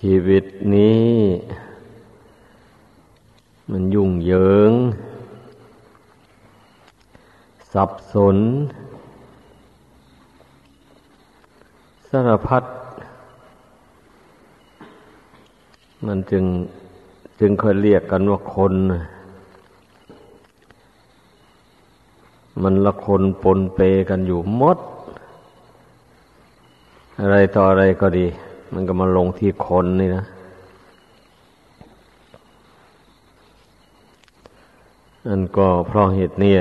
ชีวิตนี้ มันยุ่งเหยิง สับสน สารพัดมันจึงจึงเคยเรียกกันว่าคน มันละคนปนเปกันอยู่มด อะไรต่ออะไรก็ดี มันก็มาลงที่คนนี่นะนั่นก็เพราะเหตุนี้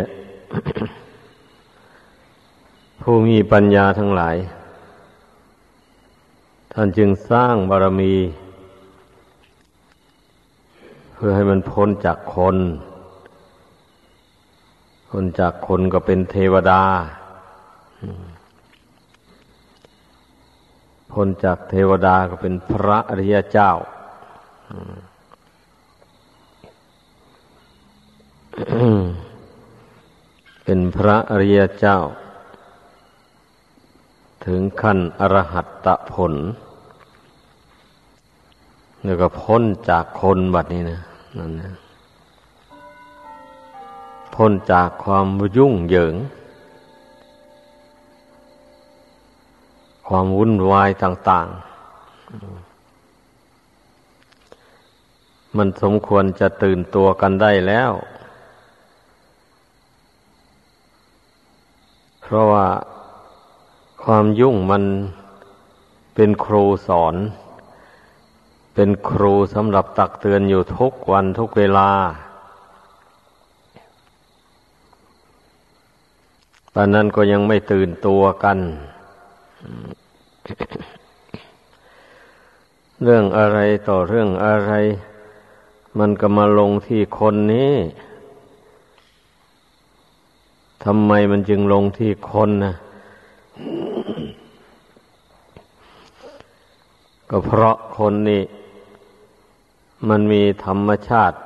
ผู้มีปัญญาทั้งหลาย ท่านจึงสร้างบารมี เพื่อให้มันพ้นจากคนคนจากคนก็เป็นเทวดา พ้นจากเทวดาก็เป็นพระอริยเจ้า เป็นพระอริยเจ้า ถึงขั้นอรหัตตผลแล้วก็พ้นจากคนบัดนี้นะนั่นนะพ้นจากความยุ่งเหยิง ความวุ่นวายต่างๆ มันสมควรจะตื่นตัวกันได้แล้ว เพราะว่าความยุ่งมันเป็นครูสอน เป็นครูสำหรับตักเตือนอยู่ทุกวันทุกเวลาตอนนั้นก็ยังไม่ตื่นตัวกัน เรื่องอะไรต่อเรื่องอะไร มันก็มาลงที่คนนี้ทำไมมันจึงลงที่คนนะก็เพราะคนนี่ มันมีธรรมชาติ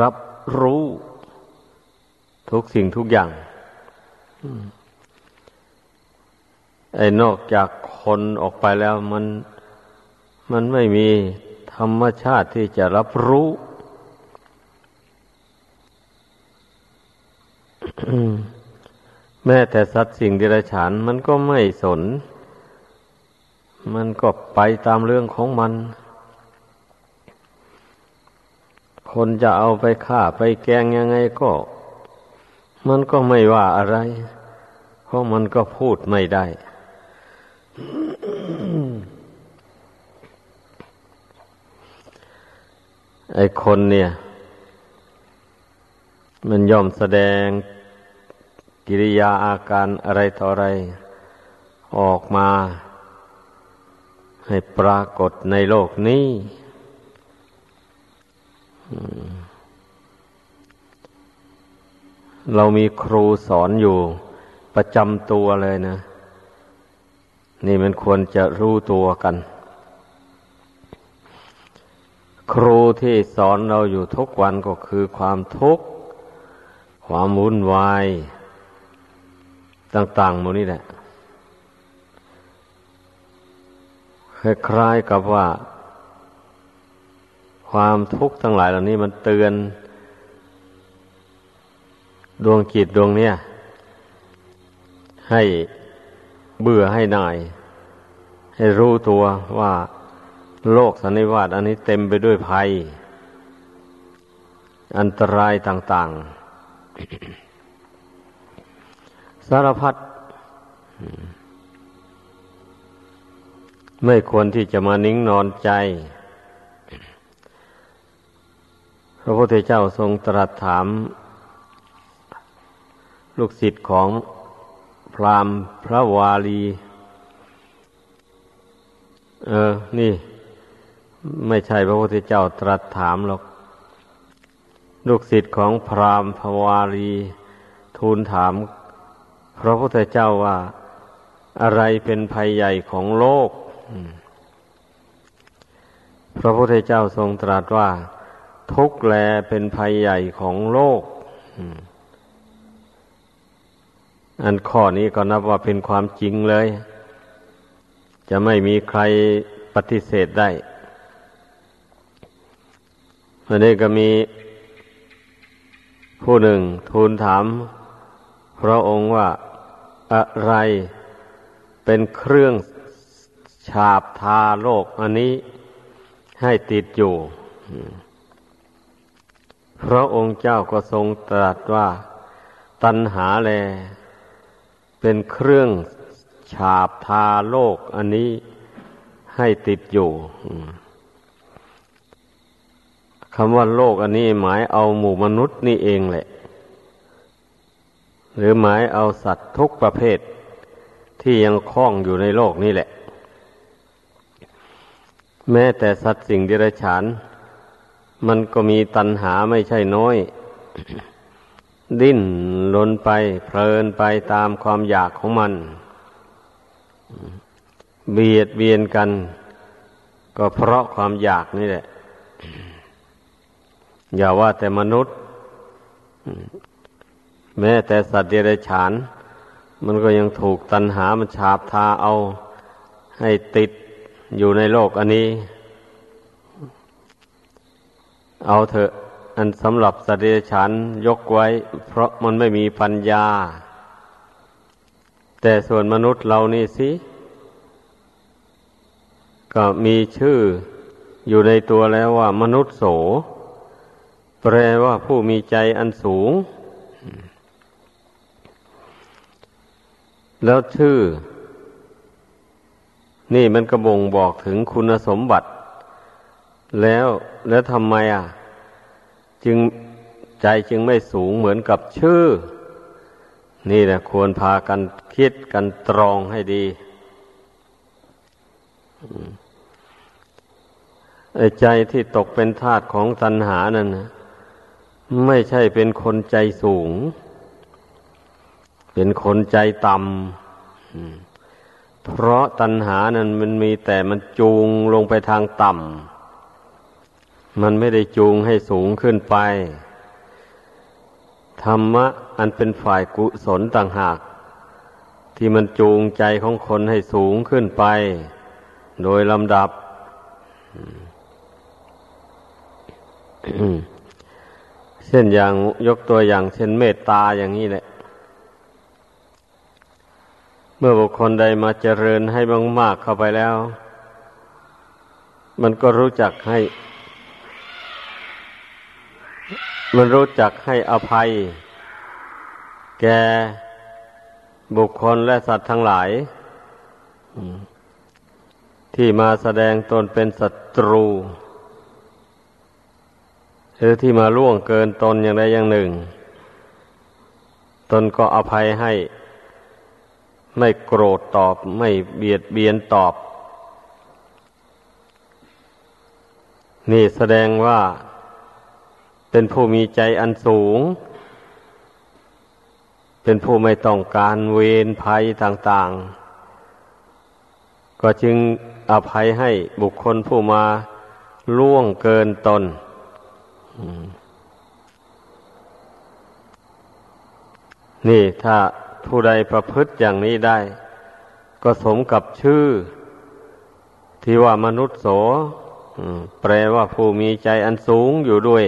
รับรู้ ทุกสิ่งทุกอย่าง ไอ้นอกจากคนออกไปแล้วมันมันไม่มีธรรมชาติที่จะรับรู้ แม้แต่สัตว์สิ่งเดรัจฉานมันก็ไม่สน มันก็ไปตามเรื่องของมัน คนจะเอาไปฆ่าไปแกงยังไงก็ มันก็ไม่ว่าอะไร เพราะมันก็พูดไม่ได้ ไอ้คนเนี่ย มันย่อมแสดงกิริยาอาการอะไรต่ออะไร ออกมา ให้ปรากฏในโลกนี้เรามีครูสอนอยู่ประจำตัวเลยนะ นี่มันควรจะรู้ตัวกัน ครูที่สอนเราอยู่ทุกวันก็คือความทุกข์ ความวุ่นวาย ต่างๆหมดนี่แหละคล้ายๆกับว่า ความทุกข์ทั้งหลายเหล่านี้มันเตือน ดวงจิตดวงเนี้ยให้เบื่อให้หน่าย ให้รู้ตัวว่า โลกสันนิวาตอันนี้เต็มไปด้วยภัย อันตรายต่าง ๆ สารพัดไม่ควรที่จะมานิ่งนอนใจ พระพุทธเจ้าทรงตรัสถาม ลูกศิษย์ของพราหมณ์พระวาลี เออ นี่ ไม่ใช่พระพุทธเจ้าตรัสถามหรอก ลูกศิษย์ของพราหมณ์พวาลีทูลถาม พระพุทธเจ้าว่า อะไรเป็นภัยใหญ่ของโลก พระพุทธเจ้าทรงตรัสว่า ทุกแลเป็นภัยใหญ่ของโลก อันข้อนี้ก็นับว่าเป็นความจริงเลย จะไม่มีใครปฏิเสธได้ วันนี้ก็มีผู้หนึ่งทูลถาม พระองค์ว่าอะไรเป็นเครื่องฉาบทาโลกอันนี้ให้ติดอยู่ พระองค์เจ้าก็ทรงตรัสว่า ตัณหาแล เป็นเครื่องฉาบทาโลกอันนี้ให้ติดอยู่ คำว่าโลกอันนี้หมายเอาหมู่มนุษย์นี่เองแหละ หรือหมายเอาสัตว์ทุกประเภท ที่ยังคล้องอยู่ในโลกนี่แหละ แม้แต่สัตว์สิ่งเดรัจฉาน มันก็มีตัณหาไม่ใช่น้อย ดิ้นลนไปเพลินไปตามความอยากของมัน เบียดเบียนกัน ก็เพราะความอยากนี่แหละ อย่าว่าแต่มนุษย์ แม้แต่สัตว์เดรัจฉาน มันก็ยังถูกตัณหามันฉาบทาเอาให้ติดอยู่ในโลกอันนี้ เอาเถอะ อันสำหรับสัตว์เดรัจฉานยกไว้ เพราะมันไม่มีปัญญา แต่ส่วนมนุษย์เรานี่สิก็มีชื่ออยู่ในตัวแล้วว่ามนุษย์โส แปลว่าผู้มีใจอันสูง แล้วชื่อ นี่มันกระบงบอกถึงคุณสมบัติ แล้วแล้วทำไมอะ จึงใจจึงไม่สูงเหมือนกับชื่อ นี่แหละควรพากันคิดกันตรองให้ดีใจที่ตกเป็นทาสของตัณหานั่นนะ ไม่ใช่เป็นคนใจสูง เป็นคนใจต่ำ เพราะตัณหานั้นมันมีแต่มันจูงลงไปทางต่ำ มันไม่ได้จูงให้สูงขึ้นไป ธรรมะอันเป็นฝ่ายกุศลต่างหาก ที่มันจูงใจของคนให้สูงขึ้นไป โดยลำดับ เช่นอย่างยกตัวอย่างเช่นเมตตาอย่างนี้แหละ เมื่อบุคคลใดมาเจริญให้มากๆเข้าไปแล้ว มันก็รู้จักให้ มันรู้จักให้อภัย แก่บุคคลและสัตว์ทั้งหลาย ที่มาแสดงตนเป็นศัตรู หรือที่มาล่วงเกินตนอย่างใดอย่างหนึ่ง ตนก็อภัยให้ ไม่โกรธตอบไม่เบียดเบียนตอบ นี่แสดงว่าเป็นผู้มีใจอันสูง เป็นผู้ไม่ต้องการเวรภัยต่าง ๆ ก็จึงอภัยให้บุคคลผู้มาล่วงเกินตน นี่ถ้าผู้ใดประพฤติอย่างนี้ได้ ก็สมกับชื่อ ที่ว่ามนุษย์โสแปลว่าผู้มีใจอันสูงอยู่ด้วย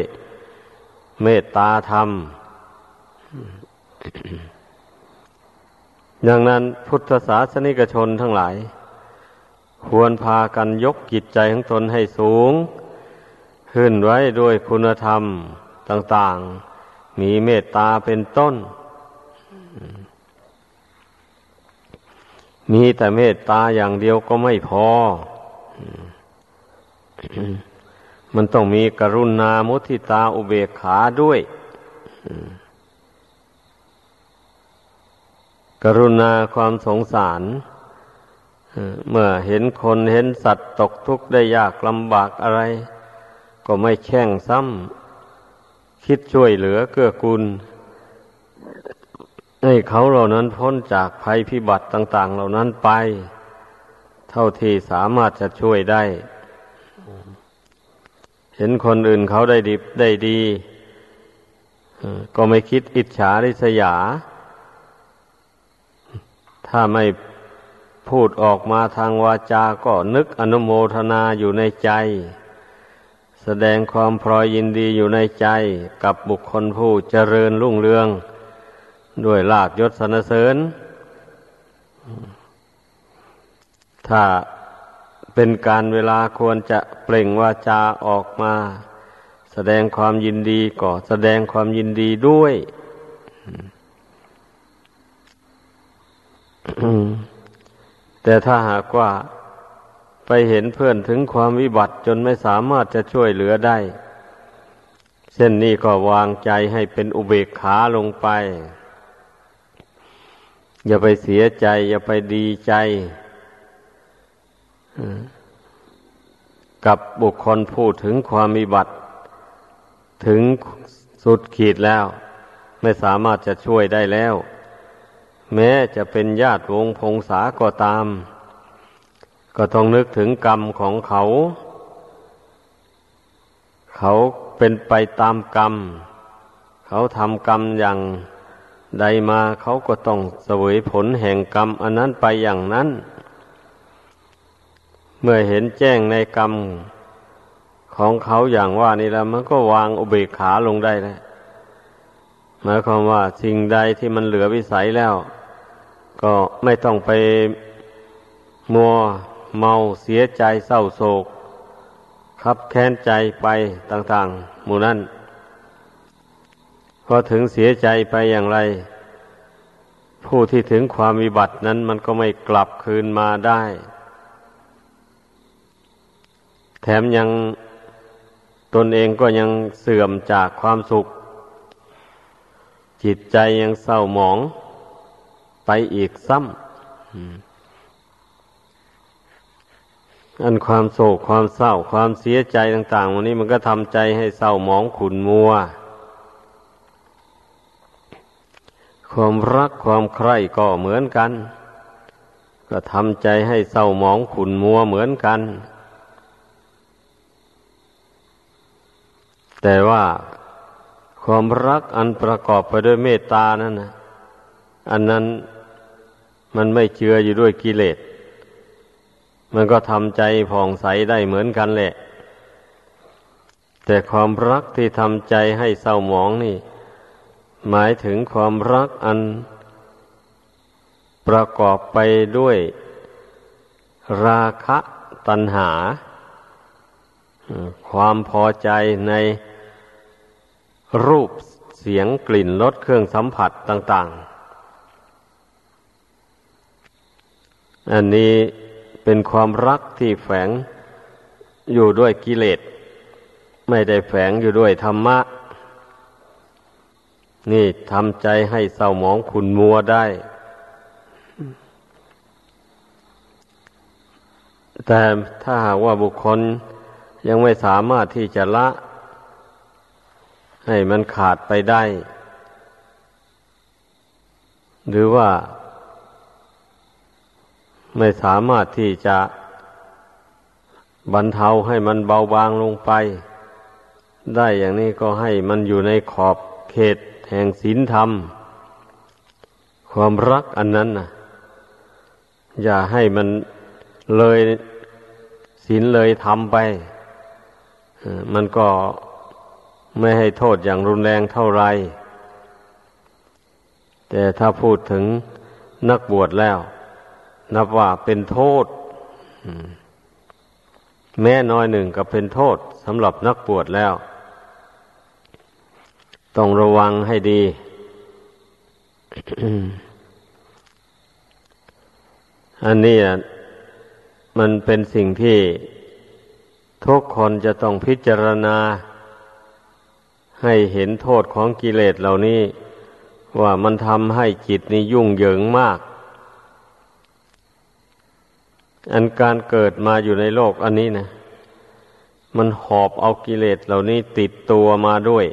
เมตตาธรรม ดังนั้นพุทธศาสนิกชนทั้งหลาย ควรพากันยกจิตใจของตนให้สูง ขึ้นไว้ด้วยคุณธรรมต่าง ๆ มีเมตตาเป็นต้น มีแต่เมตตาอย่างเดียวก็ไม่พอ มันต้องมีกรุณามุทิตาอุเบกขาด้วย กรุณาความสงสารเมื่อเห็นคนเห็นสัตว์ตกทุกข์ได้ยากลำบากอะไร ก็ไม่แช่งซ้ำคิดช่วยเหลือเกื้อกูลให้เขาเหล่านั้นพ้นจากภัยพิบัติต่าง ๆ เหล่านั้นไป เท่าที่สามารถจะช่วยได้ เห็นคนอื่นเขาได้ดีได้ดีก็ไม่คิดอิจฉาริษยา ถ้าไม่พูดออกมาทางวาจาก็นึกอนุโมทนาอยู่ในใจ แสดงความพรอยยินดีอยู่ในใจกับบุคคลผู้เจริญรุ่งเรือง ด้วยลาบยศสนเสริญ ถ้าเป็นการเวลาควรจะเปล่งวาจาออกมา แสดงความยินดีก็แสดงความยินดีด้วย แต่ถ้าหากว่า ไปเห็นเพื่อนถึงความวิบัติจนไม่สามารถจะช่วยเหลือได้ เช่นนี้ก็วางใจให้เป็นอุเบกขาลงไป อย่าไปเสียใจ อย่าไปดีใจกับบุคคลพูดถึงความวิบัติ ถึงสุดขีดแล้ว ไม่สามารถจะช่วยได้แล้ว แม้จะเป็นญาติวงพงษาก็ตาม ก็ต้องนึกถึงกรรมของเขา เขาเป็นไปตามกรรม เขาทำกรรมอย่างใดมาเขาก็ต้องเสวยผลแห่งกรรม อันนั้นไปอย่างนั้น เมื่อเห็นแจ้งในกรรมของเขาอย่างว่านี่แล้ว มันก็วางอุเบกขาลงได้แล้วหมายความว่าสิ่งใดที่มันเหลือวิสัยแล้ว ก็ไม่ต้องไปมัว เมาเสียใจเศร้าโศกคับแค้นใจไปต่างๆ หมู่นั้นพอถึงเสียใจไปอย่างไร ผู้ที่ถึงความวิบัตินั้นมันก็ไม่กลับคืนมาได้ แถมยังตนเองก็ยังเสื่อมจากความสุข จิตใจยังเศร้าหมองไปอีกซ้ำ อันความโศกความเศร้าความเสียใจต่างๆวันนี้มันก็ทำใจให้เศร้าหมองขุนมัว ความรักความใคร่ก็เหมือนกัน ก็ทำใจให้เศร้าหมองขุนมัวเหมือนกัน แต่ว่าความรักอันประกอบไปด้วยเมตตานั่นนะอันนั้นมันไม่เจืออยู่ด้วยกิเลส มันก็ทำใจผ่องใสได้เหมือนกันแหละ แต่ความรักที่ทำใจให้เศร้าหมองนี่ หมายถึงความรักอัน ประกอบไปด้วย ราคะตัณหา ความพอใจในรูปเสียงกลิ่นรสเครื่องสัมผัสต่าง ๆ อันนี้ เป็นความรักที่แฝงอยู่ด้วยกิเลส ไม่ได้แฝงอยู่ด้วยธรรมะ นี่ทำใจให้เศร้าหมองขุนมัวได้ แต่ถ้าหากว่าบุคคลยังไม่สามารถที่จะละ ให้มันขาดไปได้ หรือว่า ไม่สามารถที่จะบรรเทาให้มันเบาบางลงไป ได้อย่างนี้ก็ให้มันอยู่ในขอบเขตแห่งศีลธรรม ความรักอันนั้นนะอย่าให้มันเลยศีลเลยทำไป มันก็ไม่ให้โทษอย่างรุนแรงเท่าไร แต่ถ้าพูดถึงนักบวชแล้ว นับว่าเป็นโทษ แม้น้อยหนึ่งก็เป็นโทษสำหรับนักปวดแล้ว ต้องระวังให้ดี อันนี้มันเป็นสิ่งที่ทุกคนจะต้องพิจารณา ให้เห็นโทษของกิเลสเหล่านี้ ว่ามันทำให้จิตนี้ยุ่งเหยิงมาก อันการเกิดมาอยู่ในโลกอันนี้นะ มันหอบเอากิเลสเหล่านี้ติดตัวมาด้วย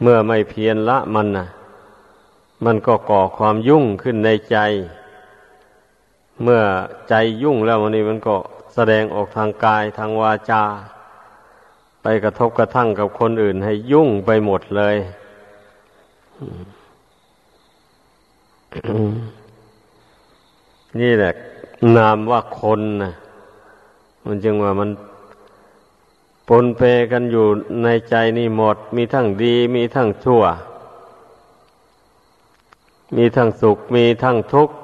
เมื่อไม่เพียรละมันนะมันก็ก่อความยุ่งขึ้นในใจ เมื่อใจยุ่งแล้ววันนี้มันก็แสดงออกทางกายทางวาจา ไปกระทบกระทั่งกับคนอื่นให้ยุ่งไปหมดเลยนี่แหละ นามว่าคนนะมันจึงว่ามันปนเปกันอยู่ในใจนี่หมด มีทั้งดี มีทั้งชั่ว มีทั้งสุข มีทั้งทุกข์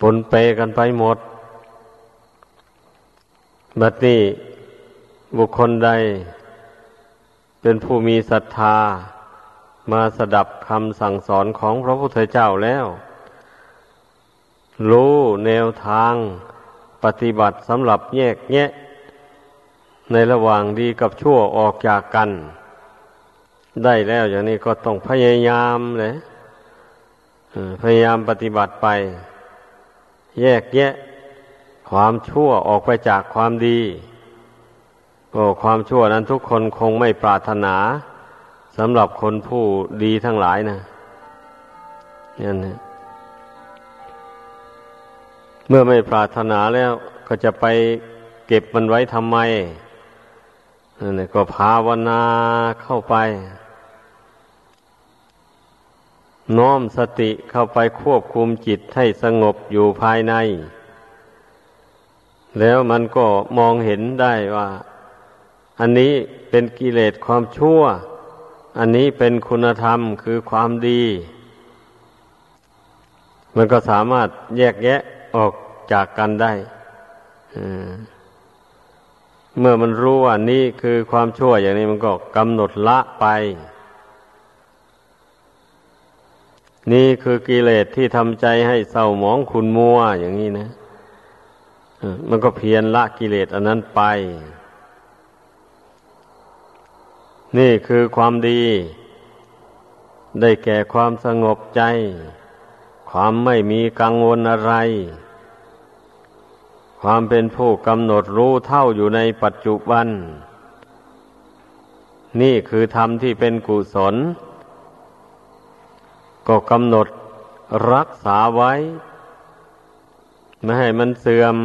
ปนเปกันไปหมด บัดนี้บุคคลใด เป็นผู้มีศรัทธา มาสดับคำสั่งสอนของพระพุทธเจ้าแล้ว รู้แนวทางปฏิบัติสำหรับแยกแยะ ในระหว่างดีกับชั่วออกจากกัน ได้แล้วอย่างนี้ก็ต้องพยายามเลยพยายามปฏิบัติไป แยกแยะ ความชั่วออกไปจากความดีก็ความชั่วนั้นทุกคนคงไม่ปรารถนาสำหรับคนผู้ดีทั้งหลายนะนี่นะ เมื่อไม่ปรารถนาแล้วก็จะไปเก็บมันไว้ทำไมนั่นก็ภาวนาเข้าไป น้อมสติเข้าไปควบคุมจิตให้สงบอยู่ภายใน แล้วมันก็มองเห็นได้ว่า อันนี้เป็นกิเลสความชั่ว อันนี้เป็นคุณธรรมคือความดี มันก็สามารถแยกแยะ ออกจากกันได้เมื่อมันรู้ว่านี่คือความชั่วอย่างนี้มันก็กำหนดละไป นี่คือกิเลสที่ทำใจให้เศร้าหมองขุนมัวอย่างนี้นะมันก็เพียรละกิเลสอันนั้นไป นี่คือความดี ได้แก่ความสงบใจ ความไม่มีกังวลอะไร ความเป็นผู้กำหนดรู้เท่าอยู่ในปัจจุบัน นี่คือธรรมที่เป็นกุศล ก็กำหนดรักษาไว้ ไม่ให้มันเสื่อม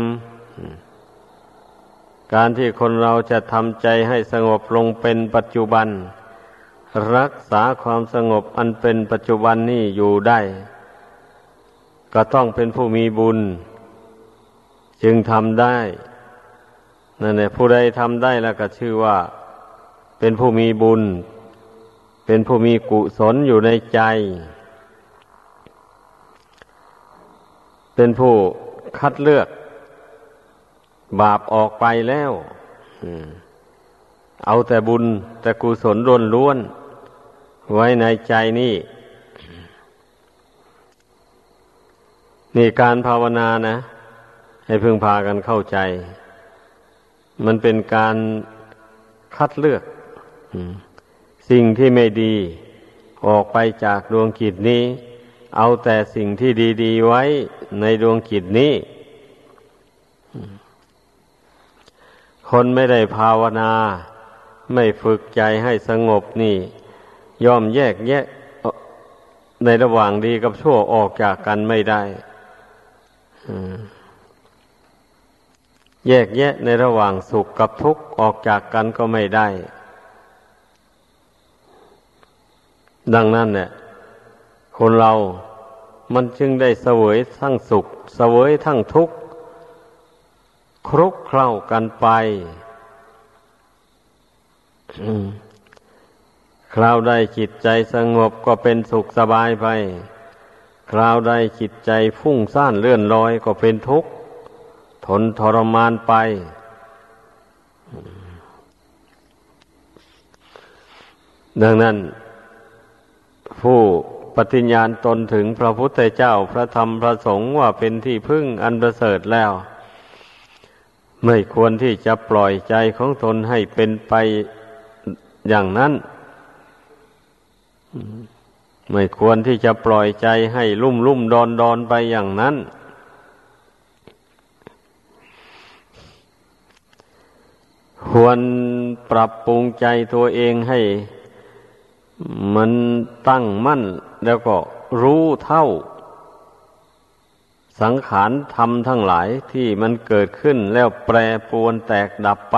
การที่คนเราจะทำใจให้สงบลงเป็นปัจจุบัน รักษาความสงบอันเป็นปัจจุบันนี่อยู่ได้ ก็ต้องเป็นผู้มีบุญ จึงทำได้นั่นแหละผู้ใดทำได้แล้วก็ชื่อว่า เป็นผู้มีบุญ เป็นผู้มีกุศลอยู่ในใจ เป็นผู้คัดเลือก บาปออกไปแล้วเอาแต่บุญแต่กุศลล้วนล้วนไว้ในใจนี่ นี่การภาวนานะ ให้พึ่งพากันเข้าใจ มันเป็นการคัดเลือกสิ่งที่ไม่ดี ออกไปจากดวงกิจนี้ เอาแต่สิ่งที่ดี ๆ ไว้ในดวงกิจนี้ คนไม่ได้ภาวนา ไม่ฝึกใจให้สงบนี่ย่อมแยกแยะในระหว่างดีกับชั่วออกจากกันไม่ได้ แยกแยะในระหว่างสุขกับทุกข์ออกจากกันก็ไม่ได้ ดังนั้นเนี่ยคนเรามันจึงได้เสวยทั้งสุข เสวยทั้งทุกข์ครุกเคล้ากันไปคราวใดจิตใจสงบก็เป็นสุขสบายไป คราวใดจิตใจฟุ้งซ่านเลื่อนลอยก็เป็นทุกข์ ทนทรมานไป ดังนั้น ผู้ปฏิญญาณตนถึงพระพุทธเจ้าพระธรรมพระสงฆ์ว่าเป็นที่พึ่งอันประเสริฐแล้ว ไม่ควรที่จะปล่อยใจของตนให้เป็นไปอย่างนั้น ไม่ควรที่จะปล่อยใจให้ลุ่มลุ่มดอนดอนไปอย่างนั้น ควรปรับปรุงใจตัวเองให้ มันตั้งมั่น แล้วก็รู้เท่า สังขารธรรมทั้งหลายที่มันเกิดขึ้นแล้วแปรปรวนแตกดับไป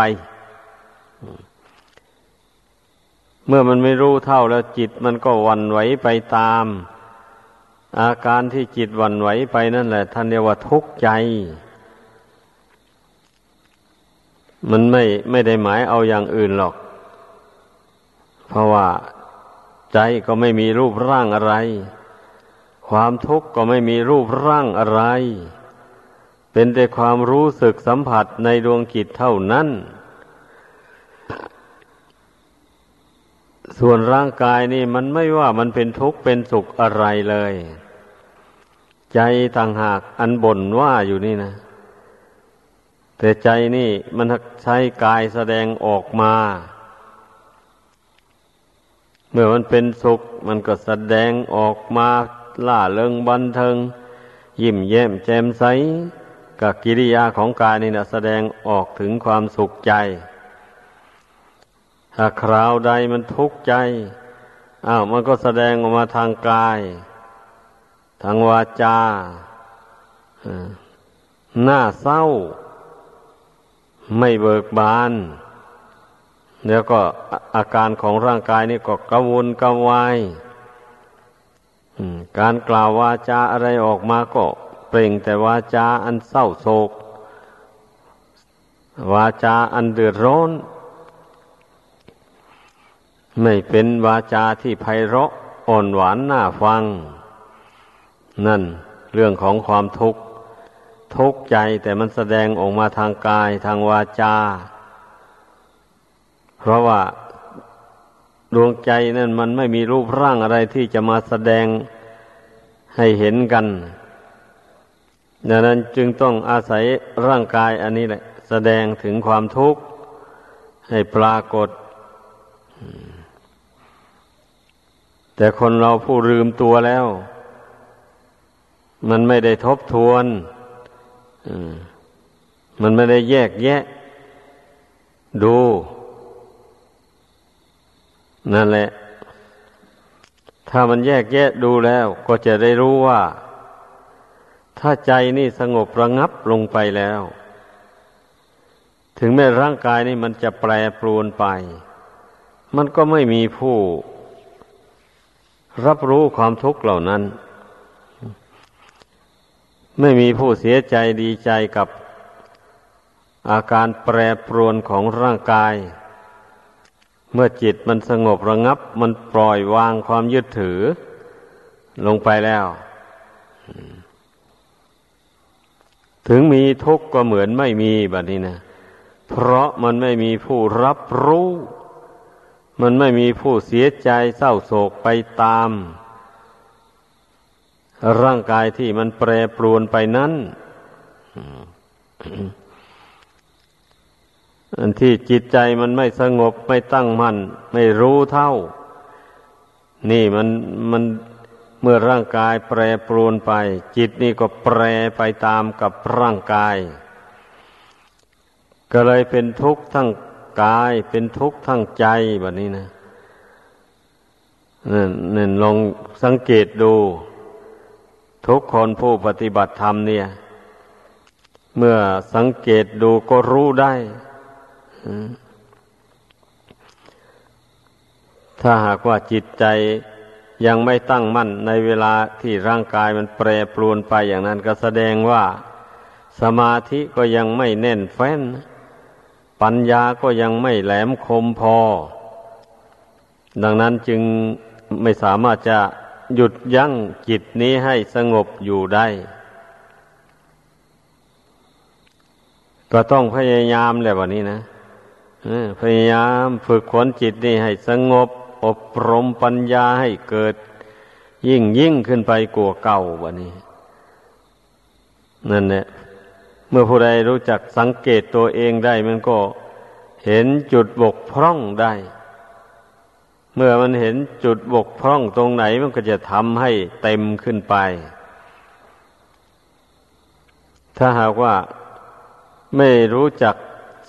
เมื่อมันไม่รู้เท่าแล้วจิตมันก็วันไหวไปตาม อาการที่จิตวันไหวไปนั่นแหละท่านเรียกว่าทุกข์ใจ มันไม่ไม่ได้หมายเอาอย่างอื่นหรอก เพราะว่าใจก็ไม่มีรูปร่างอะไร ความทุกข์ก็ไม่มีรูปร่างอะไร เป็นแต่ความรู้สึกสัมผัสในดวงจิตเท่านั้น ส่วนร่างกายนี่มันไม่ว่ามันเป็นทุกข์เป็นสุขอะไรเลย ใจต่างหากอันบ่นว่าอยู่นี่นะ แต่ใจนี่มันใช้กายแสดงออกมา เมื่อมันเป็นสุข มันก็แสดงออกมาล่าเริงบันเทิง ยิ้มแย้มแจ่มใสกับกิริยาของกายนี่นะแสดงออกถึงความสุขใจ ถ้าคราวใดมันทุกข์ใจ อ้าวมันก็แสดงออกมาทางกาย ทางวาจาหน้าเศร้า ไม่เบิกบาน แล้วก็อาการของร่างกายนี่ก็กระวนกระวายการกล่าววาจาอะไรออกมาก็เปล่งแต่วาจาอันเศร้าโศก วาจาอันเดือดร้อน ไม่เป็นวาจาที่ไพเราะอ่อนหวานน่าฟัง นั่นเรื่องของความทุกข์ ทุกข์ใจแต่มันแสดงออกมาทางกายทางวาจา เพราะว่าดวงใจนั่นมันไม่มีรูปร่างอะไรที่จะมาแสดงให้เห็นกันดังนั้นจึงต้องอาศัยร่างกายอันนี้แหละ แสดงถึงความทุกข์ให้ปรากฏ แต่คนเราผู้ลืมตัวแล้ว มันไม่ได้ทบทวนมันไม่ได้แยกแยะ ดู นั่นแหละ ถ้ามันแยกแยะดูแล้ว ก็จะได้รู้ว่า ถ้าใจนี่สงบระงับลงไปแล้ว ถึงแม้ร่างกายนี่มันจะแปรปรวนไป มันก็ไม่มีผู้ รับรู้ความทุกข์เหล่านั้น ไม่มีผู้เสียใจดีใจกับอาการแปรปรวนของร่างกาย เมื่อจิตมันสงบระงับ มันปล่อยวางความยึดถือ ลงไปแล้ว ถึงมีทุกข์ก็เหมือนไม่มีแบบนี้นะ เพราะมันไม่มีผู้รับรู้ มันไม่มีผู้เสียใจเศร้าโศกไปตาม ร่างกายที่มันแปรปรวนไปนั้นอันที่จิตใจมันไม่สงบไม่ตั้งมัน่นไม่รู้เท่า นี่มันมันเมื่อร่างกายแปรปรวนไป จิตนี่ก็แปรไปตามกับร่างกาย ก็เลยเป็นทุกข์ทั้ง กายเป็นทุกข์ทั้งใจแบบนี้นะนั่นนั่ลองสังเกตดู ทุกคนผู้ปฏิบัติธรรมเนี่ย เมื่อสังเกตดูก็รู้ได้ ถ้าหากว่าจิตใจยังไม่ตั้งมั่นในเวลาที่ร่างกายมันแปรปรวนไปอย่างนั้นก็แสดงว่า สมาธิก็ยังไม่แน่นแฟ้น ปัญญาก็ยังไม่แหลมคมพอ ดังนั้นจึงไม่สามารถจะหยุดยั้งจิตนี้ให้สงบอยู่ได้ ก็ต้องพยายามแหละวันนี้นะพยายามฝึกขนจิตนี้ให้สงบ อบรมปัญญาให้เกิด ยิ่งยิ่งขึ้นไปกว่าเก่าวันนี้ นั่นแหละ เมื่อผู้ใดรู้จักสังเกตตัวเองได้ มันก็เห็นจุดบกพร่องได้ เมื่อมันเห็นจุดบกพร่องตรงไหนมันก็จะทำให้เต็มขึ้นไป ถ้าหากว่าไม่รู้จัก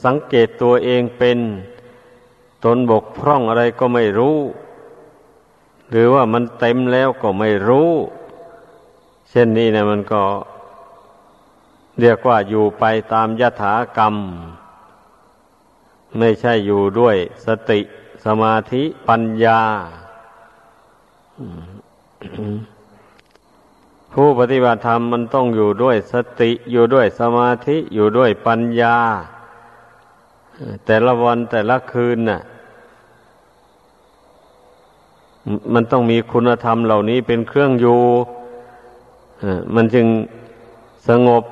สังเกตตัวเองเป็นตนบกพร่องอะไรก็ไม่รู้ หรือว่ามันเต็มแล้วก็ไม่รู้ เช่นนี้นะมันก็ เรียกว่าอยู่ไปตามยถากรรม ไม่ใช่อยู่ด้วยสติสมาธิปัญญา ผู้ปฏิบัติธรรมมันต้องอยู่ด้วยสติอยู่ด้วยสมาธิอยู่ด้วยปัญญา แต่ละวันแต่ละคืนน่ะ มันต้องมีคุณธรรมเหล่านี้เป็นเครื่องอยู่มันจึงสงบ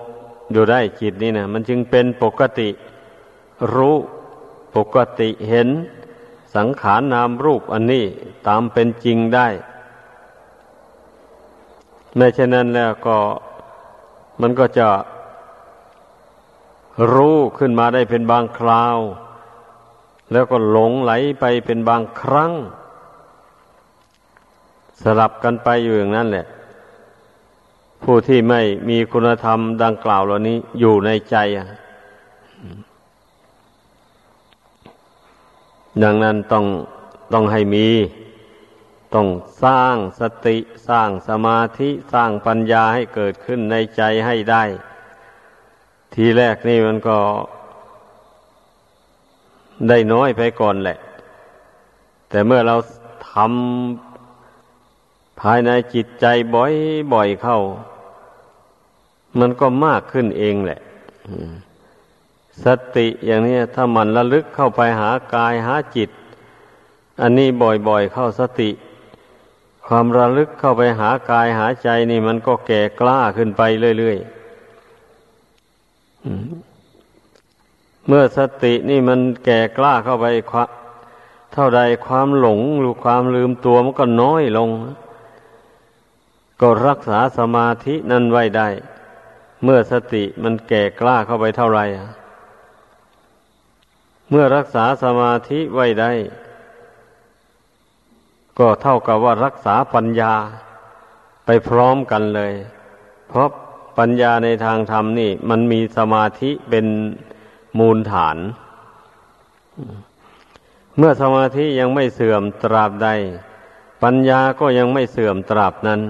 อยู่ได้จิตนี่นะมันจึงเป็นปกติรู้ปกติเห็นสังขารนามรูปอันนี้ตามเป็นจริงได้ไม่เช่นนั้นแล้วก็มันก็จะรู้ขึ้นมาได้เป็นบางคราว แล้วก็หลงไหลไปเป็นบางครั้ง สลับกันไปอยู่อย่างนั้นแหละ ผู้ที่ไม่มีคุณธรรมดังกล่าวเหล่านี้อยู่ในใจอะดังนั้นต้องต้องให้มี ต้องสร้างสติสร้างสมาธิสร้างปัญญาให้เกิดขึ้นในใจให้ได้ ทีแรกนี่มันก็ได้น้อยไปก่อนแหละ แต่เมื่อเราทำภายในจิตใจบ่อยๆเข้า มันก็มากขึ้นเองแหละสติอย่างนี้ถ้ามันระลึกเข้าไปหากายหาจิต อันนี้บ่อยๆเข้าสติ ความระลึกเข้าไปหากายหาใจนี่มันก็แก่กล้าขึ้นไปเรื่อยๆเมื่อสตินี่มันแก่กล้าเข้าไปเท่าใดความหลงหรือความลืมตัวมันก็น้อยลง ก็รักษาสมาธินั้นไว้ได้ เมื่อสติมันแก่กล้าเข้าไปเท่าไรเมื่อรักษาสมาธิไว้ได้ ก็เท่ากับว่ารักษาปัญญาไปพร้อมกันเลย เพราะปัญญาในทางธรรมนี่ มันมีสมาธิเป็นมูลฐาน เมื่อสมาธิยังไม่เสื่อมตราบใด ปัญญาก็ยังไม่เสื่อมตราบนั้น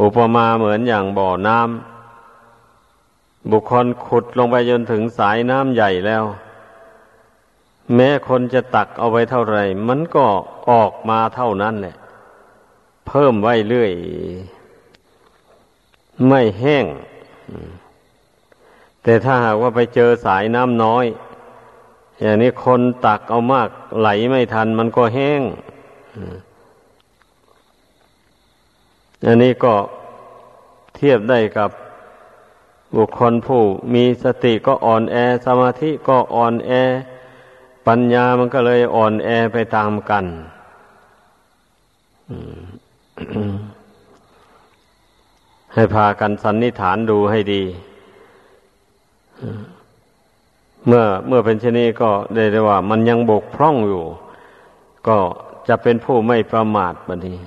อุปมาเหมือนอย่างบ่อน้ำบุคคลขุดลงไปจนถึงสายน้ำใหญ่แล้ว แม้คนจะตักเอาไว้เท่าไรมันก็ออกมาเท่านั้นแหละ เพิ่มไว้เรื่อย ไม่แห้ง แต่ถ้าหากว่าไปเจอสายน้ำน้อย อย่างนี้คนตักเอามากไหลไม่ทันมันก็แห้ง อันนี้ก็เทียบได้กับบุคคลผู้มีสติก็อ่อนแอ สมาธิก็อ่อนแอ ปัญญามันก็เลยอ่อนแอไปตามกันให้พากันสันนิษฐานดูให้ดี เมื่อเมื่อเป็นเช่นนี้ก็ได้ได้ว่า มันยังบกพร่องอยู่ ก็จะเป็นผู้ไม่ประมาทบัดนี้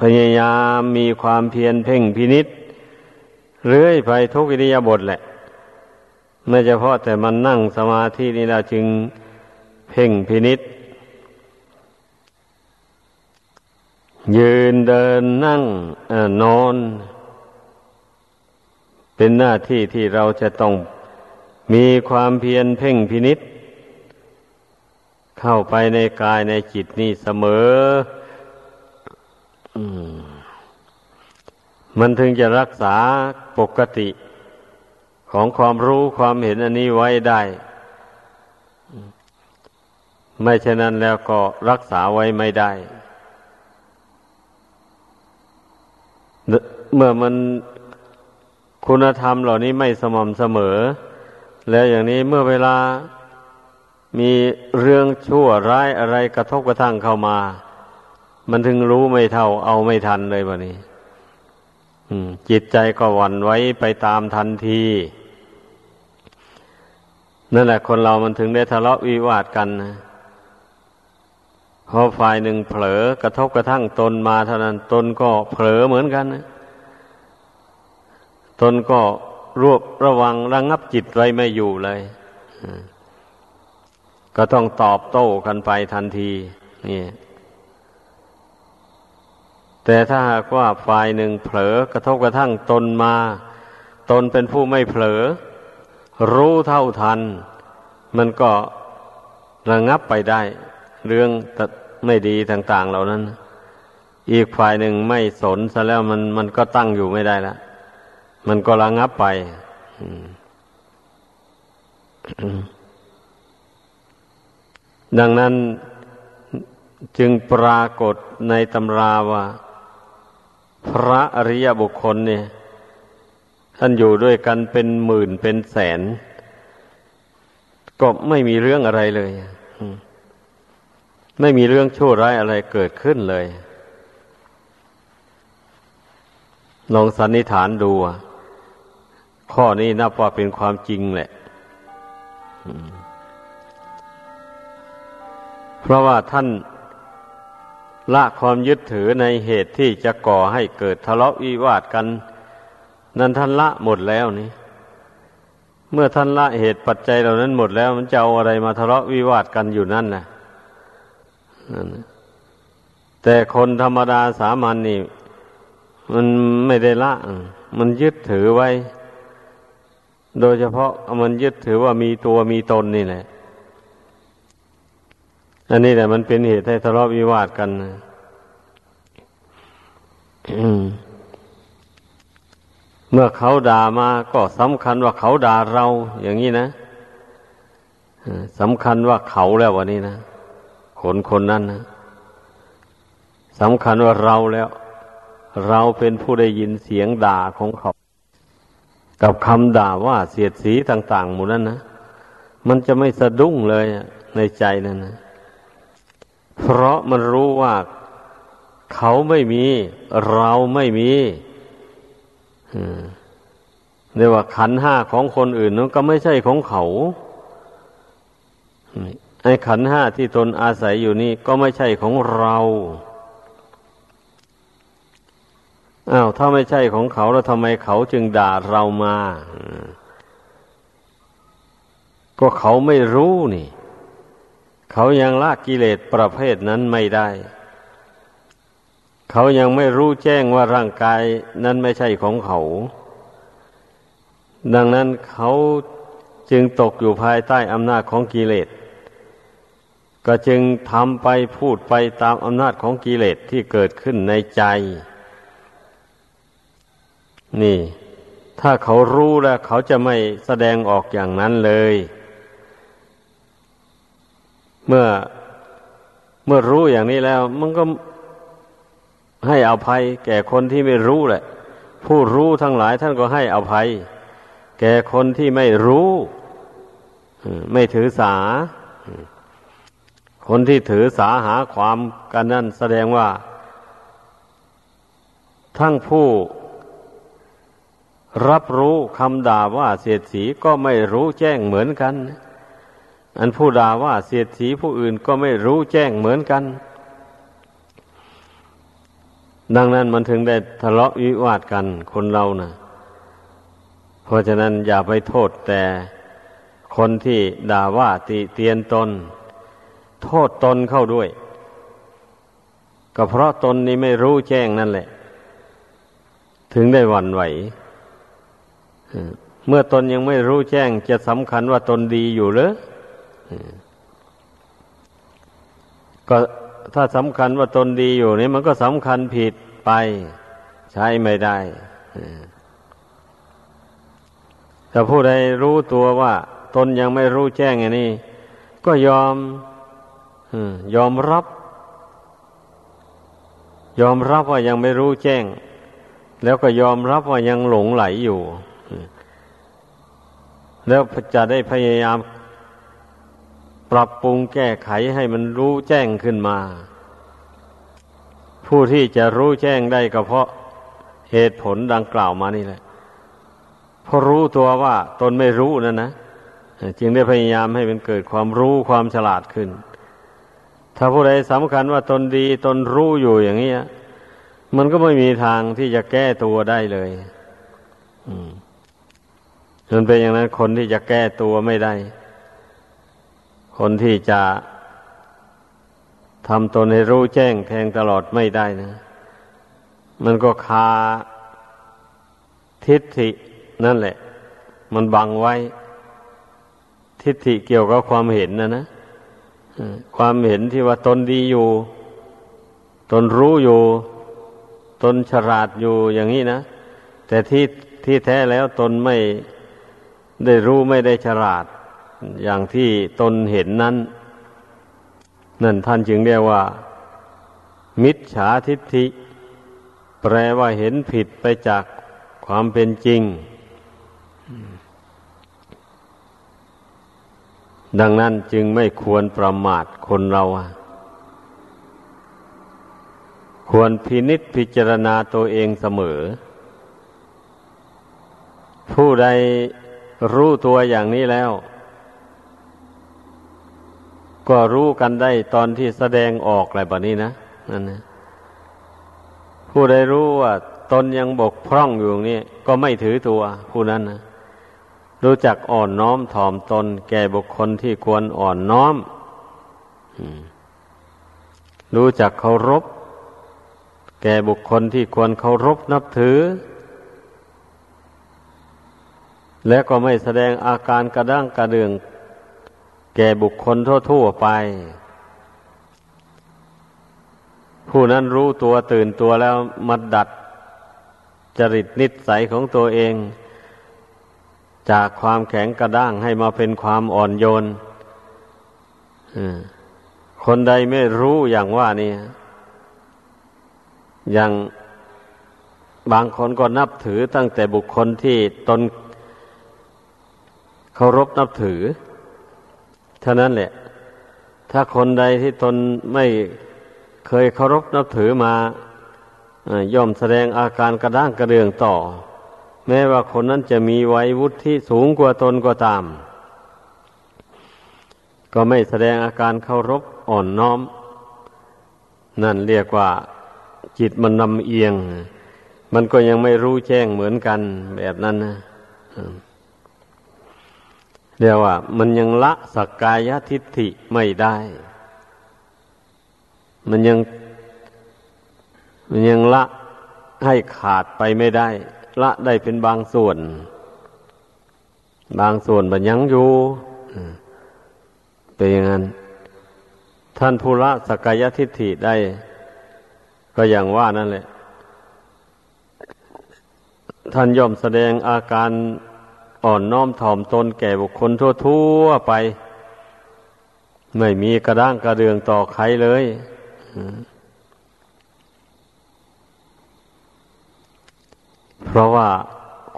พยายามมีความเพียรเพ่งพินิษเรื่อยไปทุกอิริยาบถแหละ ไม่เฉพาะแต่มันนั่งสมาธินี่เราจึงเพ่งพินิษยืนเดินนั่งอนอน เป็นหน้าที่ที่เราจะต้องมีความเพียรเพ่งพินิษเข้าไปในกายในจิตนี่เสมอ มันถึงจะรักษาปกติของความรู้ความเห็นอันนี้ไว้ได้ ไม่เช่นนั้นแล้วก็รักษาไว้ไม่ได้ เมื่อมันคุณธรรมเหล่านี้ไม่สม่ำเสมอ แล้วอย่างนี้เมื่อเวลามีเรื่องชั่วร้ายอะไรกระทบกระทั่งเข้ามา มันถึงรู้ไม่เท่า เอาไม่ทันเลยวันนี้จิตใจก็หวั่นไว้ไปตามทันทีนั่นแหละคนเรามันถึงได้ทะเลาะวิวาทกันนะพอฝ่ายหนึ่งเผลอกระทบกระทั่งตนมาเท่านั้น ตนก็เผลอเหมือนกันนะตนก็รวบระวังระงงับจิตไว้ไม่อยู่เลย ก็ต้องตอบโต้กันไปทันทีนี่ แต่ถ้าหากว่าฝ่ายหนึ่งเผลอกระทบกระทั่งตนมา ตนเป็นผู้ไม่เผลอ รู้เท่าทัน มันก็ระงับไปได้ เรื่องไม่ดีต่าง ๆ เหล่านั้น อีกฝ่ายหนึ่งไม่สนซะแล้วมันมันก็ตั้งอยู่ไม่ได้ละมันก็ระงับไปดังนั้นจึงปรากฏในตำราว่า พระอริยบุคคลเนี่ยท่านอยู่ด้วยกันเป็นหมื่นเป็นแสน ก็ไม่มีเรื่องอะไรเลย ไม่มีเรื่องชั่วร้ายอะไรเกิดขึ้นเลยลองสันนิษฐานดู ข้อนี้นับว่าเป็นความจริงแหละ เพราะว่าท่าน ละความยึดถือในเหตุที่จะก่อให้เกิดทะเลาะวิวาทกัน นั้นท่านละหมดแล้วนี่ เมื่อท่านละเหตุปัจจัยเหล่านั้นหมดแล้ว มันจะเอาอะไรมาทะเลาะวิวาทกันอยู่นั่นนะแต่คนธรรมดาสามัญนนี่ มันไม่ได้ละ มันยึดถือไว้ โดยเฉพาะมันยึดถือว่ามีตัวมีตนนี่แหละ อันนี้แหละมันเป็นเหตุให้ทะเลาะวิวาทกันเมื่อเขาด่ามาก็สำคัญว่าเขาด่าเรา อย่างนี้นะสำคัญว่าเขาแล้ววันนี้นะคนคนนั้นนะสำคัญว่าเราแล้ว เราเป็นผู้ได้ยินเสียงด่าของเขา กับคำด่าว่าเสียดสีต่าง ๆ หมู่นั้นนะมันจะไม่สะดุ้งเลยในใจนั่นนะ เพราะมันรู้ว่าเขาไม่มี เราไม่มีเรียกว่าขันห้าของคนอื่นนั้นก็ไม่ใช่ของเขาไอ้ขันห้าที่ตนอาศัยอยู่นี่ก็ไม่ใช่ของเราอ้าวถ้าไม่ใช่ของเขาแล้วทำไมเขาจึงด่าเรามา ก็เขาไม่รู้นี่ เขายังละกิเลสประเภทนั้นไม่ได้ เขายังไม่รู้แจ้งว่าร่างกายนั้นไม่ใช่ของเขา ดังนั้นเขาจึงตกอยู่ภายใต้อำนาจของกิเลส ก็จึงทำไปพูดไปตามอำนาจของกิเลสที่เกิดขึ้นในใจ นี่ ถ้าเขารู้แล้วเขาจะไม่แสดงออกอย่างนั้นเลย เมื่อเมื่อรู้อย่างนี้แล้ว มันก็ให้อภัย แก่คนที่ไม่รู้แหละ ผู้รู้ทั้งหลายท่านก็ให้อภัย แก่คนที่ไม่รู้ ไม่ถือสา คนที่ถือสาหาความกันนั่นแสดงว่า ทั้งผู้รับรู้คำด่าว่าเสียดสีก็ไม่รู้แจ้งเหมือนกัน อันผู้ด่าว่าเสียดสีผู้อื่นก็ไม่รู้แจ้งเหมือนกัน ดังนั้นมันถึงได้ทะเลาะวิวาทกันคนเรานะ่ะ เพราะฉะนั้นอย่าไปโทษแต่คนที่ด่าว่าติเตียนตน โทษตนเข้าด้วย ก็เพราะตนนี้ไม่รู้แจ้งนั่นแหละ ถึงได้หวั่นไหวเมื่อตนยังไม่รู้แจ้งจะสำคัญว่าตนดีอยู่หรือ ก็ถ้าสำคัญว่าตนดีอยู่นี่มันก็สำคัญผิดไปใช้ไม่ได้ถ้าผู้ใดรู้ตัวว่า ตนยังไม่รู้แจ้งอย่างนี้ ก็ยอมยอมรับ ยอมรับว่ายังไม่รู้แจ้ง แล้วก็ยอมรับว่ายังหลงไหลอยู่ แล้วจะได้พยายาม ปรับปรุงแก้ไขให้มันรู้แจ้งขึ้นมา ผู้ที่จะรู้แจ้งได้ก็เพราะเหตุผลดังกล่าวมานี่แหละเพราะรู้ตัวว่าตนไม่รู้นั่นนะจึงได้พยายามให้มันเกิดความรู้ความฉลาดขึ้น ถ้าผู้ใดสำคัญว่าตนดีตนรู้อยู่อย่างนี้มันก็ไม่มีทางที่จะแก้ตัวได้เลยมันเป็นอย่างนั้นคนที่จะแก้ตัวไม่ได้ คนที่จะทำตนให้รู้แจ้งแทงตลอดไม่ได้นะ มันก็คาทิฏฐินั่นแหละ มันบังไว้ ทิฏฐิเกี่ยวกับความเห็นนะนะความเห็นที่ว่าตนดีอยู่ ตนรู้อยู่ ตนฉลาดอยู่อย่างนี้นะ แต่ที่ที่แท้แล้วตนไม่ได้รู้ไม่ได้ฉลาด อย่างที่ตนเห็นนั้น นั่นท่านจึงเรียกว่า มิจฉาทิฏฐิ แปลว่าเห็นผิดไปจากความเป็นจริง ดังนั้นจึงไม่ควรประมาทคนเรา ควรพินิษพิจารณาตัวเองเสมอ ผู้ใดรู้ตัวอย่างนี้แล้ว ก็รู้กันได้ตอนที่แสดงออกอะไรแบบนี้นะนั่นนะผู้ใดรู้ว่าตนยังบกพร่องอยู่นี่ก็ไม่ถือตัวผู้นั้นนะรู้จักอ่อนน้อมถ่อมตน แก่บุคคลที่ควรอ่อนน้อมรู้จักเคารพ แก่บุคคลที่ควรเคารพนับถือ และก็ไม่แสดงอาการกระด้างกระเดือง แก่บุคคลทั่วๆไป ผู้นั้นรู้ตัวตื่นตัวแล้วมาดัดจริตนิสัยของตัวเอง จากความแข็งกระด้างให้มาเป็นความอ่อนโยนคนใดไม่รู้อย่างว่านี่อย่างบางคนก็นับถือตั้งแต่บุคคลที่ตนเคารพนับถือ เท่านั้นแหละ ถ้าคนใดที่ตนไม่เคยเคารพนับถือมาย่อมแสดงอาการกระด้างกระเดืองต่อ แม้ว่าคนนั้นจะมีวัยวุฒิที่สูงกว่าตนก็ตาม ก็ไม่แสดงอาการเคารพอ่อนน้อม นั่นเรียกว่าจิตมันนำเอียง มันก็ยังไม่รู้แจ้งเหมือนกันแบบนั้นนะ เรียกว่า มันยังละสักกายทิฏฐิไม่ได้ มันยัง มันยังละให้ขาดไปไม่ได้ ละได้เป็นบางส่วน บางส่วนมันยังอยู่เป็นอย่างนั้น ท่านผู้ละสักายทิฏฐิได้ ก็อย่างว่านั่นแหละ ท่านย่อมแสดงอาการ อ่อนน้อมถ่อมตนแก่บุคคลทั่วๆไป ไม่มีกระด้างกระเดืองต่อใครเลยเพราะว่า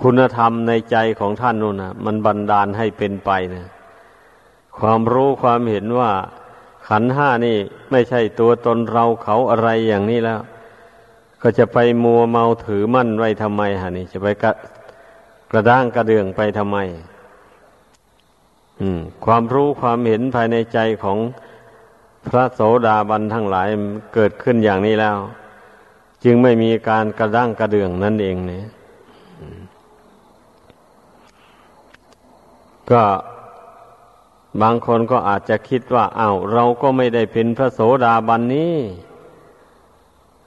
คุณธรรมในใจของท่านนู่นนะมันบันดาลให้เป็นไปนะความรู้ความเห็นว่า ขันห้านี่ไม่ใช่ตัวตนเราเขาอะไรอย่างนี้แล้ว ก็จะไปมัวเมาถือมั่นไว้ทำไมฮะนี่ จะไป กระด้างกระเดืองไปทำไมอืมความรู้ความเห็นภายในใจของพระโสดาบันทั้งหลายเกิดขึ้นอย่างนี้แล้ว จึงไม่มีการกระด้างกระเดืองนั่นเองเนี่ยก็บางคนก็อาจจะคิดว่าอา้าวเราก็ไม่ได้เป็นพระโสดาบันนี้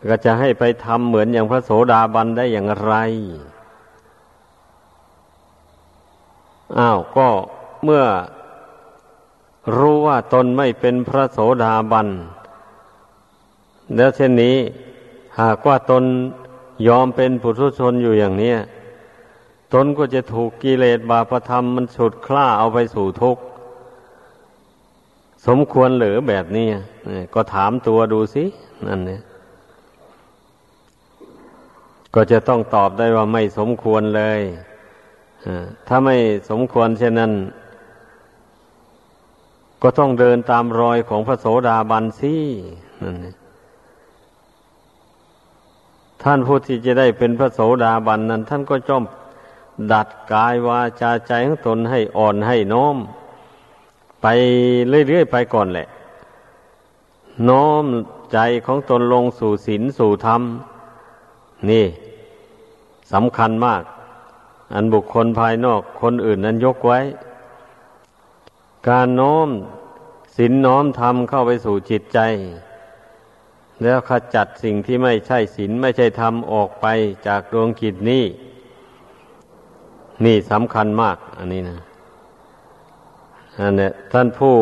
ก็จะให้ไปทำเหมือนอย่างพระโสดาบันได้อย่างไร อ้าวก็เมื่อรู้ว่าตนไม่เป็นพระโสดาบัน แล้วเช่นนี้หากว่าตนยอมเป็นปุถุชนอยู่อย่างนี้ตนก็จะถูกกิเลสบาปธรรมมันฉุดคล้าเอาไปสู่ทุกข์ สมควรหรือแบบนี้ก็ถามตัวดูสินั่นเนี่ยก็จะต้องตอบได้ว่าไม่สมควรเลย ถ้าไม่สมควรเช่นนั้น ก็ต้องเดินตามรอยของพระโสดาบันสินั่นนี่ท่านผู้ที่จะได้เป็นพระโสดาบันนั้น ท่านก็จ้อมดัดกายวาจาใจของตนให้อ่อนให้น้อม ไปเรื่อยๆไปก่อนแหละ น้อมใจของตนลงสู่ศีลสู่ธรรม นี่สำคัญมาก อันบุคคลภายนอกคนอื่นนั้นยกไว้ การน้อมศีลน้อมธรรมเข้าไปสู่จิตใจ แล้วขจัดสิ่งที่ไม่ใช่ศีลไม่ใช่ธรรมออกไปจากดวงจิตนี้ นี่สำคัญมาก อันนี้นะอันเนี้ยท่านผู้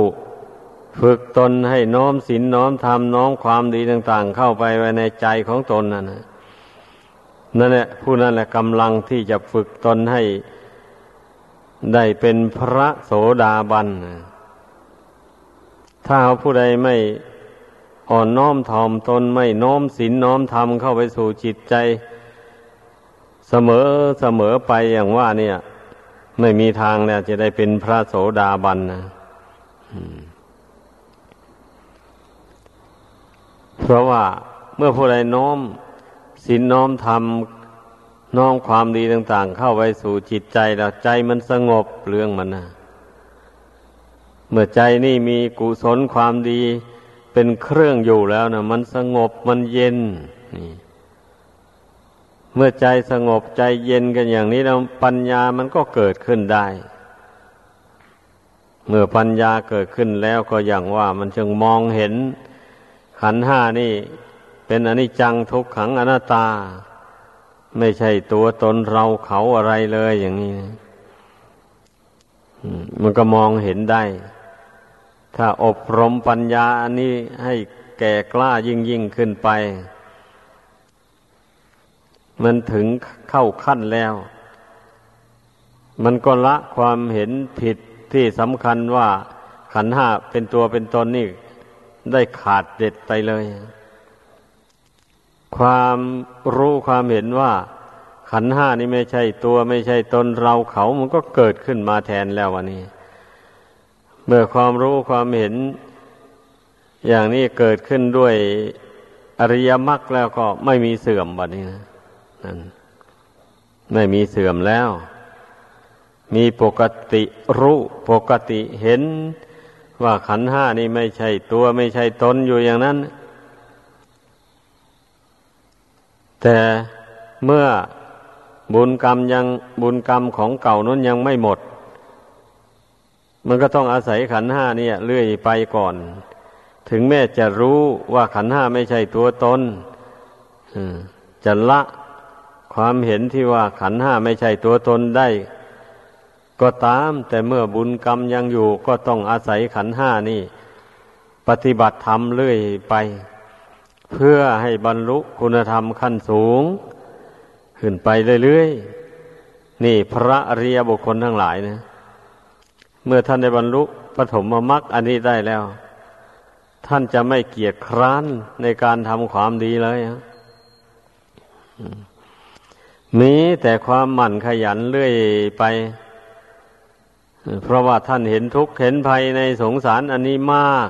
ฝึกตนให้น้อมศีลน้อมธรรมน้อมความดีต่าง ๆ เข้าไปไว้ในใจของตนนั่นนะ นั่นแหละผู้นั้นแหละกำลังที่จะฝึกตนให้ได้เป็นพระโสดาบัน ถ้าผู้ใดไม่อ่อนน้อมถ่อมตนไม่น้อมศีลน้อมธรรมเข้าไปสู่จิตใจ เสมอเสมอไปอย่างว่า เนี่ย ไม่มีทางแล้วจะได้เป็นพระโสดาบันนะเพราะว่าเมื่อผู้ใดน้อม ศีลน้อมธรรมน้อมความดีต่าง ๆ เข้าไปสู่จิตใจแล้วใจมันสงบเรื่องมันนะเมื่อใจนี่มีกุศลความดีเป็นเครื่องอยู่แล้วนะมันสงบมันเย็นนี่เมื่อใจสงบใจเย็นกันอย่างนี้แล้วปัญญามันก็เกิดขึ้นได้ เมื่อปัญญาเกิดขึ้นแล้วก็อย่างว่ามันจึงมองเห็นขันห้านี่ เป็นอนิจจังทุกขังอนัตตา ไม่ใช่ตัวตนเราเขาอะไรเลยอย่างนี้มันก็มองเห็นได้ ถ้าอบรมปัญญาอันนี้ให้แก่กล้ายิ่งยิ่งขึ้นไป มันถึงเข้าขั้นแล้ว มันก็ละความเห็นผิดที่สำคัญว่าขันห้าเป็นตัวเป็นตนนี่ ได้ขาดเด็ดไปเลย ความรู้ความเห็นว่า ขันห้านี่ไม่ใช่ตัวไม่ใช่ตนเราเขามันก็เกิดขึ้นมาแทนแล้ววันนี้ เมื่อความรู้ความเห็น อย่างนี้เกิดขึ้นด้วยอริยมรรคแล้วก็ไม่มีเสื่อมบัดนี้นะนั่นไม่มีเสื่อมแล้ว มีปกติรู้ปกติเห็นว่าขันห้านี่ไม่ใช่ตัวไม่ใช่ตนอยู่อย่างนั้น แต่เมื่อบุญกรรมยังบุญกรรมของเก่านั้นยังไม่หมด มันก็ต้องอาศัยขันห้านี่เลื่อยไปก่อน ถึงแม้จะรู้ว่าขันห้าไม่ใช่ตัวตนจะละความเห็นที่ว่าขันห้าไม่ใช่ตัวตนได้ ก็ตาม แต่เมื่อบุญกรรมยังอยู่ ก็ต้องอาศัยขันห้านี่ ปฏิบัติธรรมเรื่อยไป เพื่อให้บรรลุคุณธรรมขั้นสูง ขึ้นไปเรื่อยๆ นี่พระอริยบุคคลทั้งหลายนะ เมื่อท่านได้บรรลุปฐมมรรคอันนี้ได้แล้ว ท่านจะไม่เกียจคร้านในการทำความดีเลยมีแต่ความหมั่นขยันเรื่อยไป เพราะว่าท่านเห็นทุกข์เห็นภัยในสงสารอันนี้มาก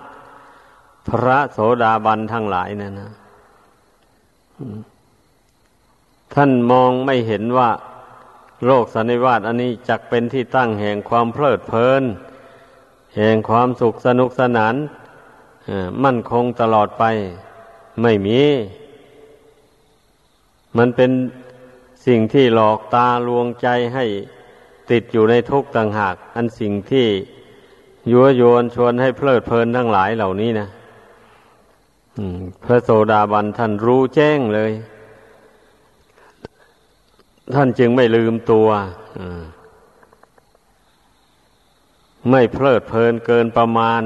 พระโสดาบันทั้งหลายนั่นนะท่านมองไม่เห็นว่า โลกสันนิวาตอันนี้จักเป็นที่ตั้งแห่งความเพลิดเพลิน แห่งความสุขสนุกสนานมั่นคงตลอดไปไม่มี มันเป็นสิ่งที่หลอกตาลวงใจให้ติดอยู่ในทุกข์ต่างหาก อันสิ่งที่ยั่วยวนชวนให้เพลิดเพลินทั้งหลายเหล่านี้นะ พระโสดาบันท่านรู้แจ้งเลย ท่านจึงไม่ลืมตัวไม่เพลิดเพลินเกินประมาณ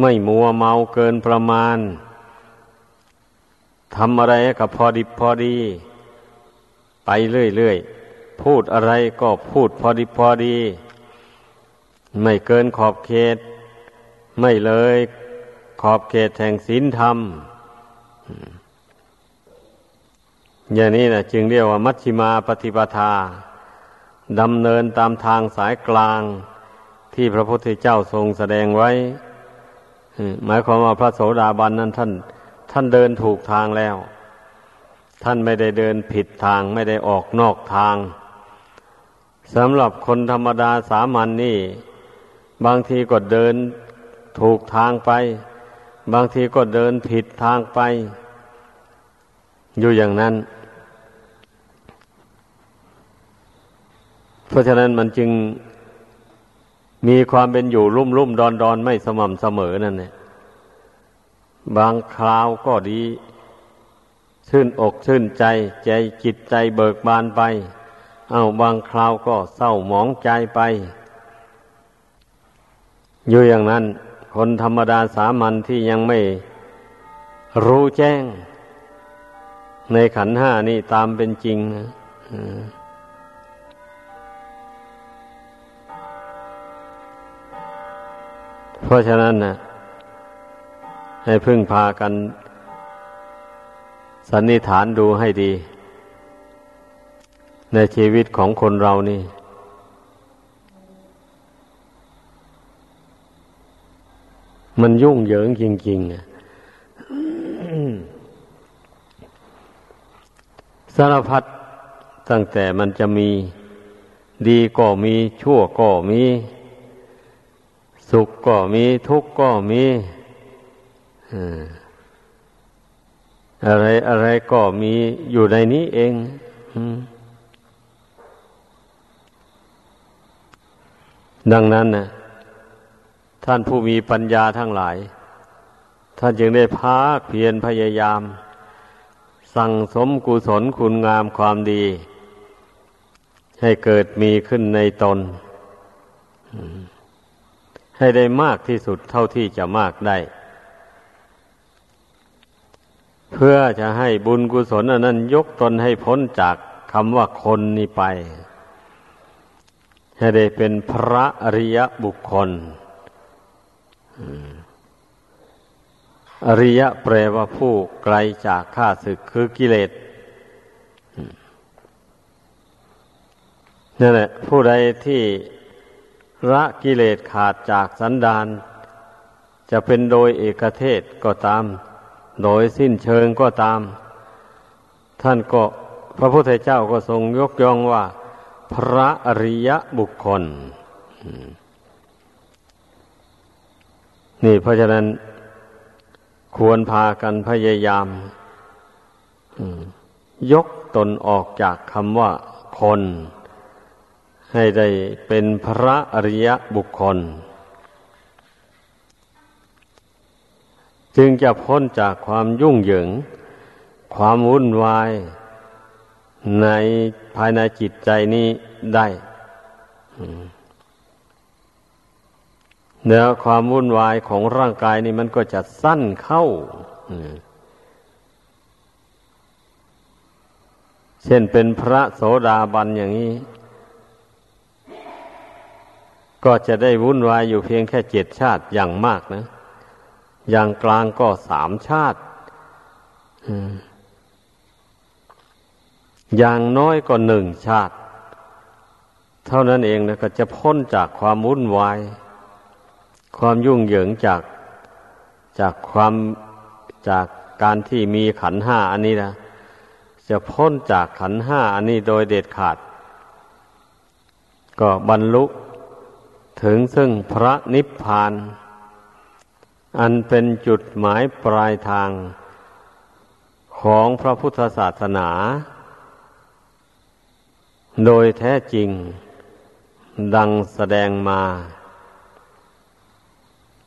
ไม่มัวเมาเกินประมาณทำอะไรกับพอดีพอดี ไปเรื่อยๆ พูดอะไรก็พูดพอดีพอดี ไม่เกินขอบเขต ไม่เลย ขอบเขตแห่งศีลธรรม อย่างนี้นะจึงเรียกว่ามัชฌิมาปฏิปทาดำเนินตามทางสายกลางที่พระพุทธเจ้าทรงแสดงไว้หมายความว่าพระโสดาบันนั้นท่าน ท่านเดินถูกทางแล้ว ท่านไม่ได้เดินผิดทางไม่ได้ออกนอกทางสำหรับคนธรรมดาสามัญนนี่ บางทีก็เดินถูกทางไป บางทีก็เดินผิดทางไป อยู่อย่างนั้น เพราะฉะนั้นมันจึงมีความเป็นอยู่รุ่มรุ่มดอนดอนไม่สม่ำเสมอนั่นแหละบางคราวก็ดี ชื่นอกชื่นใจใจจิตใจเบิกบานไป เอาบางคราวก็เศร้าหมองใจไป อยู่อย่างนั้น คนธรรมดาสามัญที่ยังไม่รู้แจ้ง ในขันห้านี่ตามเป็นจริงนะเพราะฉะนั้นนะให้พึ่งพากัน สันนิษฐานดูให้ดี ในชีวิตของคนเรานี่ มันยุ่งเหยิงจริงๆสารพัดตั้งแต่มันจะมีดีก็มีชั่วก็มี สุขก็มีทุกข์ก็มีอะไรอะไรก็มีอยู่ในนี้เองดังนั้นนะ ท่านผู้มีปัญญาทั้งหลาย ท่านจึงได้พากเพียรพยายาม สั่งสมกุศลคุณงามความดี ให้เกิดมีขึ้นในตน ให้ได้มากที่สุดเท่าที่จะมากได้ เพื่อจะให้บุญกุศลอันนั้นยกตนให้พ้นจากคำว่าคนนี้ไป ให้ได้เป็นพระอริยบุคคล อริยะแปลว่าผู้ไกลจากข้าศึกคือกิเลสนั่นแหละผู้ใดที่ละกิเลสขาดจากสันดาน จะเป็นโดยเอกเทศก็ตาม โดยสิ้นเชิงก็ตาม ท่านก็พระพุทธเจ้าก็ทรงยกย่องว่า พระอริยบุคคล นี่เพราะฉะนั้นควรพากันพยายามยกตนออกจากคำว่าคน ให้ได้เป็นพระอริยบุคคล จึงจะพ้นจากความยุ่งเหยิง ความวุ่นวายในภายในจิตใจนี้ได้ เนื้อความวุ่นวายของร่างกายนี่มันก็จะสั้นเข้า เช่นเป็นพระโสดาบันอย่างนี้ ก็จะได้วุ่นวายอยู่เพียงแค่เจ็ดชาติอย่างมากนะ อย่างกลางก็สามชาติ อย่างน้อยก็หนึ่งชาติ เท่านั้นเองนะก็จะพ้นจากความวุ่นวาย ความยุ่งเหยิงจากจากความจากการที่มีขันห้าอันนี้นะจะพ้นจากขันห้าอันนี้โดยเด็ดขาด ก็บรรลุถึงซึ่งพระนิพพาน อันเป็นจุดหมายปลายทางของพระพุทธศาสนา โดยแท้จริงดังแสดงมา